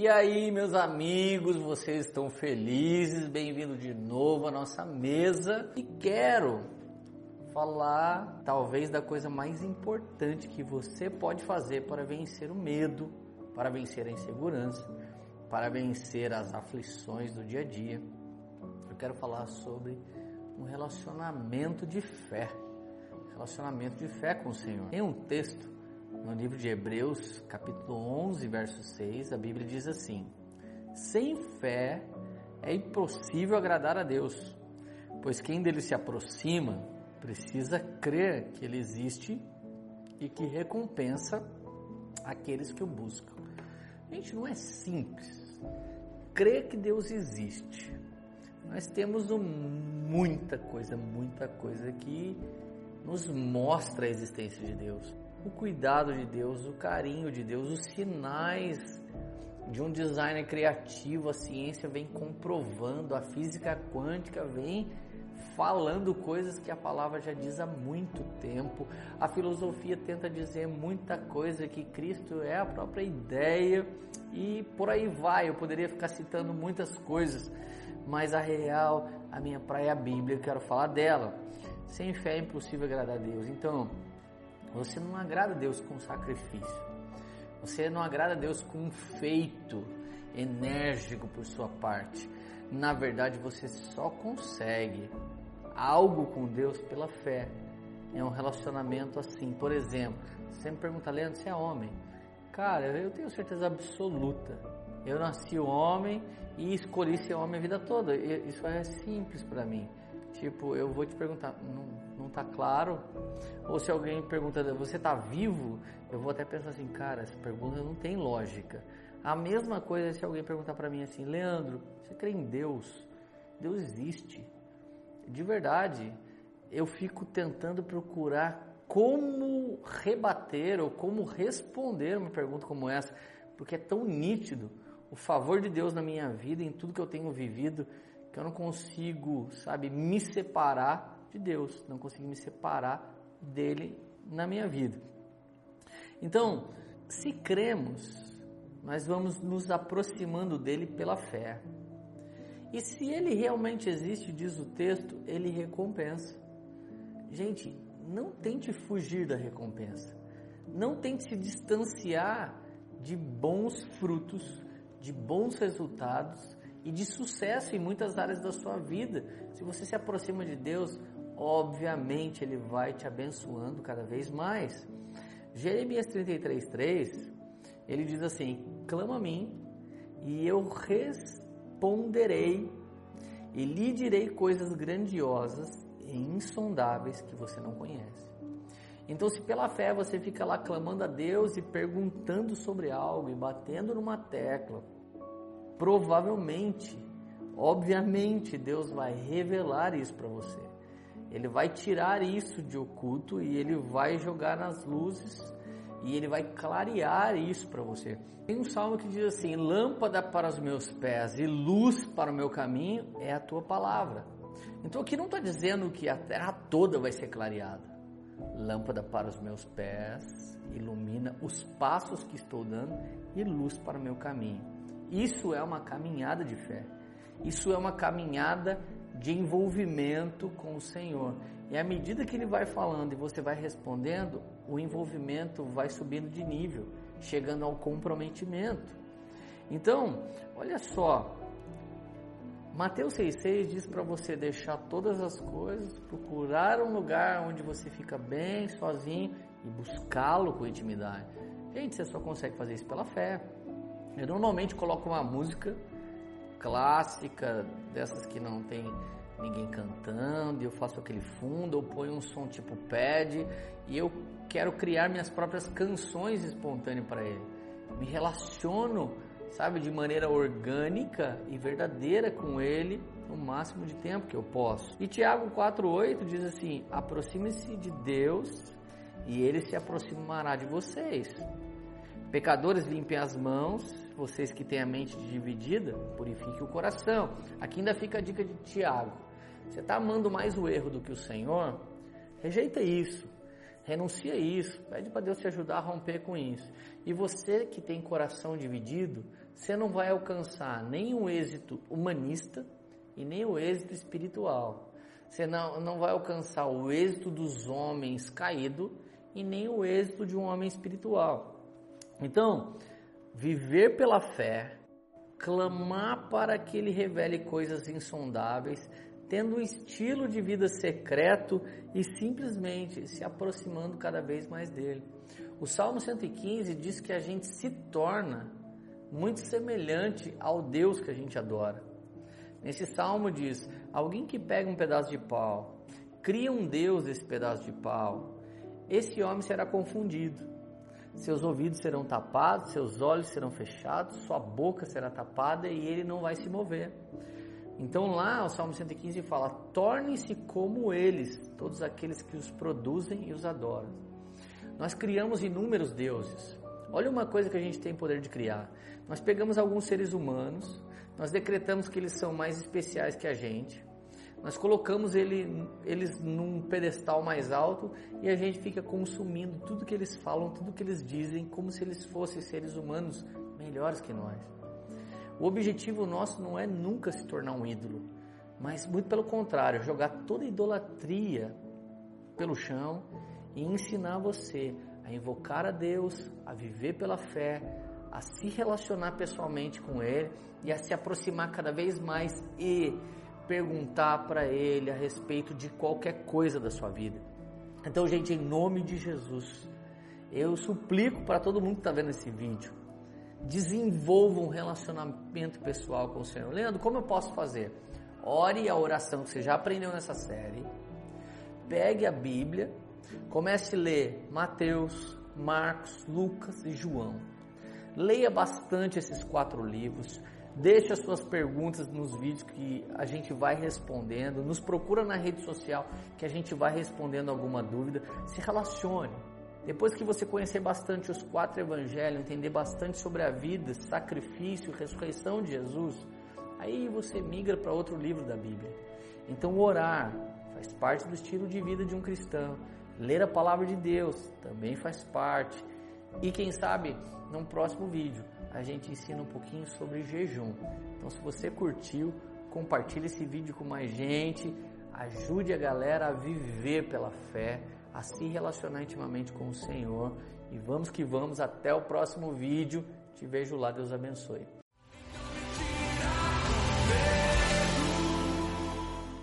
E aí, meus amigos, vocês estão felizes? Bem-vindo de novo à nossa mesa. E quero falar, talvez, da coisa mais importante que você pode fazer para vencer o medo, para vencer a insegurança, para vencer as aflições do dia a dia. Eu quero falar sobre um relacionamento de fé. Relacionamento de fé com o Senhor. Tem um texto no livro de Hebreus, capítulo 11, verso 6, a Bíblia diz assim: Sem fé é impossível agradar a Deus, pois quem dele se aproxima precisa crer que ele existe e que recompensa aqueles que o buscam. Gente, não é simples. Crer que Deus existe. Nós temos um, muita coisa, muita coisa que nos mostra a existência de Deus o cuidado de Deus, o carinho de Deus, os sinais de um designer criativo, a ciência vem comprovando, a física quântica vem falando coisas que a palavra já diz há muito tempo. A filosofia tenta dizer muita coisa que Cristo é a própria ideia e por aí vai. Eu poderia ficar citando muitas coisas, mas a real, a minha praia é a Bíblia, eu quero falar dela. Sem fé é impossível agradar a Deus. Então, você não agrada a Deus com sacrifício. Você não agrada a Deus com um feito enérgico por sua parte. Na verdade, você só consegue algo com Deus pela fé. É um relacionamento assim. Por exemplo, você me pergunta, Leandro, você é homem? Cara, eu tenho certeza absoluta. Eu nasci homem e escolhi ser homem a vida toda. Isso é simples para mim. Tipo, eu vou te perguntar, não, não tá claro? Ou se alguém pergunta, você tá vivo? Eu vou até pensar assim, cara, essa pergunta não tem lógica. A mesma coisa se alguém perguntar para mim assim, Leandro, você crê em Deus? Deus existe. De verdade, eu fico tentando procurar como rebater ou como responder uma pergunta como essa, porque é tão nítido o favor de Deus na minha vida, em tudo que eu tenho vivido que eu não consigo, sabe, me separar de Deus, não consigo me separar dele na minha vida. Então, se cremos, nós vamos nos aproximando dele pela fé. E se ele realmente existe, diz o texto, ele recompensa. Gente, não tente fugir da recompensa. Não tente se distanciar de bons frutos, de bons resultados e de sucesso em muitas áreas da sua vida. Se você se aproxima de Deus, obviamente Ele vai te abençoando cada vez mais. Jeremias 33,3 ele diz assim: Clama a mim e eu responderei e lhe direi coisas grandiosas e insondáveis que você não conhece. Então, se pela fé você fica lá clamando a Deus e perguntando sobre algo e batendo numa tecla, provavelmente, obviamente, Deus vai revelar isso para você. Ele vai tirar isso de oculto e ele vai jogar nas luzes e ele vai clarear isso para você. Tem um salmo que diz assim: Lâmpada para os meus pés e luz para o meu caminho é a tua palavra. Então aqui não está dizendo que a terra toda vai ser clareada. Lâmpada para os meus pés, ilumina os passos que estou dando e luz para o meu caminho. Isso é uma caminhada de fé. Isso é uma caminhada de envolvimento com o Senhor. E à medida que ele vai falando e você vai respondendo, o envolvimento vai subindo de nível, chegando ao comprometimento. Então, olha só, Mateus 6,6 diz para você deixar todas as coisas, procurar um lugar onde você fica bem, sozinho e buscá-lo com intimidade. Gente, você só consegue fazer isso pela fé. Eu normalmente coloco uma música clássica, dessas que não tem ninguém cantando, eu faço aquele fundo, eu ponho um som tipo pad, e eu quero criar minhas próprias canções espontâneas para ele. Me relaciono, sabe, de maneira orgânica e verdadeira com ele no máximo de tempo que eu posso. E Tiago 4:8 diz assim: "Aproxime-se de Deus, e ele se aproximará de vocês." Pecadores, limpem as mãos. Vocês que têm a mente dividida, purifiquem o coração. Aqui ainda fica a dica de Tiago. Você está amando mais o erro do que o Senhor? Rejeita isso. Renuncia isso, pede para Deus te ajudar a romper com isso. E você que tem coração dividido, você não vai alcançar nem o êxito humanista e nem o êxito espiritual. Você não, não vai alcançar o êxito dos homens caídos e nem o êxito de um homem espiritual. Então, viver pela fé, clamar para que ele revele coisas insondáveis, tendo um estilo de vida secreto e simplesmente se aproximando cada vez mais dele. O Salmo 115 diz que a gente se torna muito semelhante ao Deus que a gente adora. Nesse salmo diz: alguém que pega um pedaço de pau, cria um Deus desse pedaço de pau, esse homem será confundido. Seus ouvidos serão tapados, seus olhos serão fechados, sua boca será tapada e ele não vai se mover. Então lá o Salmo 115 fala: tornem-se como eles, todos aqueles que os produzem e os adoram. Nós criamos inúmeros deuses. Olha uma coisa que a gente tem poder de criar. Nós pegamos alguns seres humanos, nós decretamos que eles são mais especiais que a gente, nós colocamos ele, eles num pedestal mais alto e a gente fica consumindo tudo que eles falam, tudo que eles dizem, como se eles fossem seres humanos melhores que nós. O objetivo nosso não é nunca se tornar um ídolo, mas muito pelo contrário, jogar toda idolatria pelo chão e ensinar você a invocar a Deus, a viver pela fé, a se relacionar pessoalmente com Ele e a se aproximar cada vez mais e perguntar para Ele a respeito de qualquer coisa da sua vida. Então, gente, em nome de Jesus, eu suplico para todo mundo que está vendo esse vídeo, desenvolva um relacionamento pessoal com o Senhor. Leandro, como eu posso fazer? Ore a oração que você já aprendeu nessa série. Pegue a Bíblia, comece a ler Mateus, Marcos, Lucas e João. Leia bastante esses quatro livros. Deixe as suas perguntas nos vídeos que a gente vai respondendo. Nos procura na rede social que a gente vai respondendo alguma dúvida. Se relacione. Depois que você conhecer bastante os quatro evangelhos, entender bastante sobre a vida, sacrifício, ressurreição de Jesus, aí você migra para outro livro da Bíblia. Então, orar faz parte do estilo de vida de um cristão. Ler a palavra de Deus também faz parte. E quem sabe, num próximo vídeo, a gente ensina um pouquinho sobre jejum. Então, se você curtiu, compartilhe esse vídeo com mais gente, ajude a galera a viver pela fé a se relacionar intimamente com o Senhor. E vamos que vamos, até o próximo vídeo. Te vejo lá, Deus abençoe.